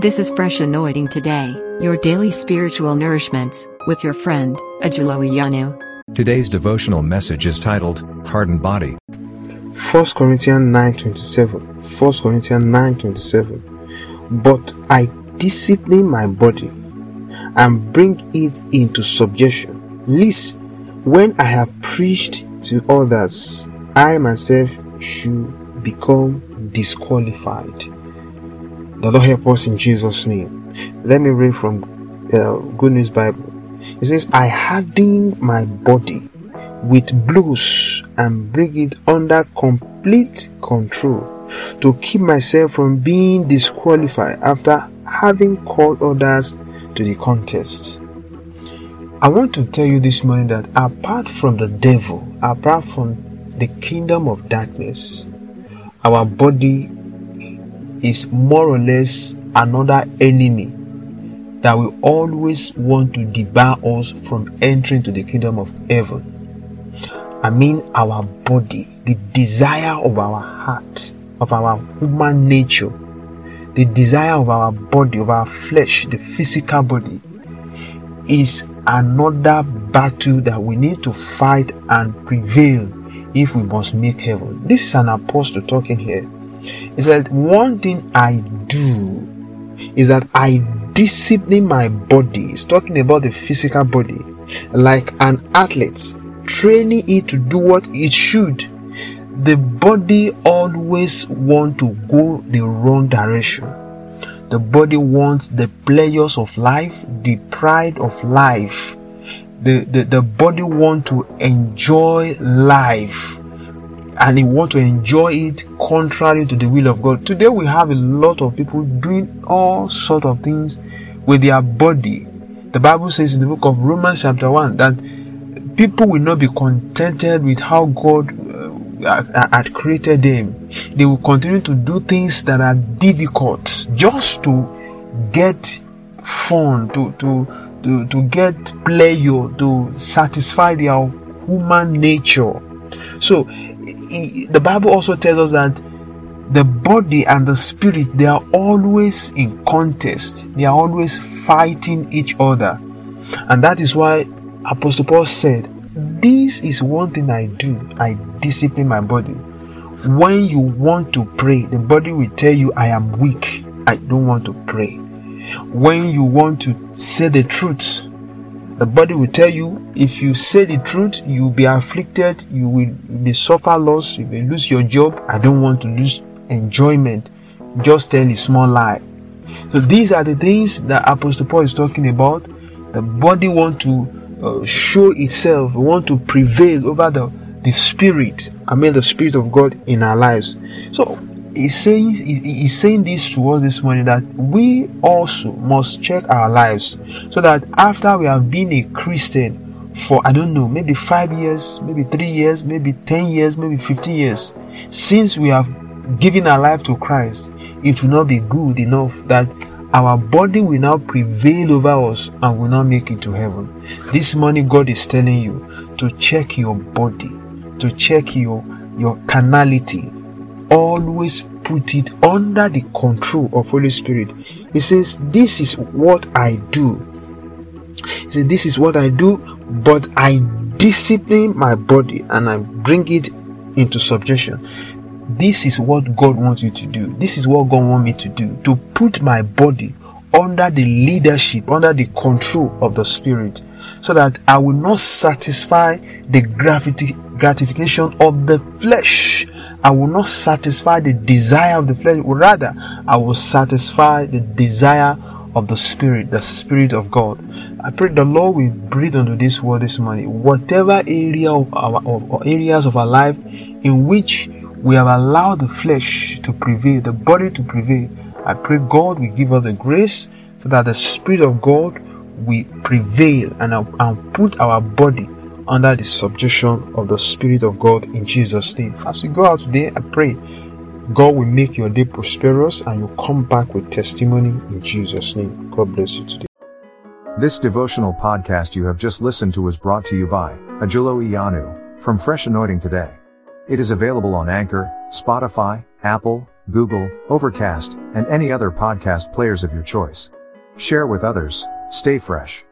This is Fresh Anointing Today, your daily spiritual nourishments, with your friend, Ajulo Iyanu. Today's devotional message is titled Hardened Body. 1 Corinthians 9:27 1 Corinthians 9:27 But I discipline my body and bring it into subjection lest when I have preached to others I myself should become disqualified the Lord help us in Jesus name let me read from uh, Good News Bible it says I harden my body with blows and bring it under complete control to keep myself from being disqualified after having called others to the contest. I want to tell you this morning that apart from the devil, apart from the kingdom of darkness, our body is more or less another enemy that will always want to debar us from entering to the kingdom of heaven. I mean, our body, the desire of our heart, of our human nature, the desire of our body, of our flesh, the physical body, is another battle that we need to fight and prevail if we must make heaven. This is an apostle talking here. It's that one thing I do is that I discipline my body. It's talking about the physical body, like an athlete training it to do what it should the body always want to go the wrong direction. The body wants the pleasures of life the pride of life. The, the, the body want to enjoy life and they want to enjoy it contrary to the will of god today we have a lot of people doing all sort of things with their body the bible says in the book of romans chapter 1 that people will not be contented with how God uh, had created them. They will continue to do things that are difficult just to get fun, to, to, to, to get pleasure, to satisfy their human nature. So, the Bible also tells us that the body and the spirit they are always in contest they are always fighting each other and that is why Apostle Paul said, This is one thing I do. I discipline my body. When you want to pray, the body will tell you, I am weak. I don't want to pray. When you want to say the truth, the body will tell you, if you say the truth, you will be afflicted, you will be suffer loss, you will lose your job. I don't want to lose enjoyment. Just tell a small lie. So these are the things that Apostle Paul is talking about. The body want to uh, show itself, want to prevail over the, the spirit, I mean the spirit of God in our lives. So he's saying he's saying this to us this morning that we also must check our lives so that after we have been a Christian for I don't know, maybe five years, maybe three years, maybe ten years, maybe fifteen years, since we have given our life to Christ, it will not be good enough that our body will now prevail over us and will not make it to heaven. This morning, God is telling you to check your body, to check your, your carnality. Always put it under the control of Holy Spirit. He says, This is what I do. He says, This is what I do, but I discipline my body and I bring it into subjection this is what God wants you to do. This is what God wants me to do. To put my body under the leadership, under the control of the Spirit, so that I will not satisfy the gravity, gratification of the flesh. I will not satisfy the desire of the flesh. Rather, I will satisfy the desire of the Spirit, the Spirit of God. I pray the Lord will breathe onto this word this morning. Whatever area of our or areas of our life in which we have allowed the flesh to prevail, the body to prevail. I pray God will give us the grace so that the Spirit of God will prevail and, and put our body under the subjection of the Spirit of God in Jesus' name. As we go out today, I pray God will make your day prosperous and you come back with testimony in Jesus' name. God bless you today. This devotional podcast you have just listened to was brought to you by Ajulo Iyanu from Fresh Anointing Today. It is available on Anchor, Spotify, Apple, Google, Overcast, and any other podcast players of your choice. Share with others, stay fresh.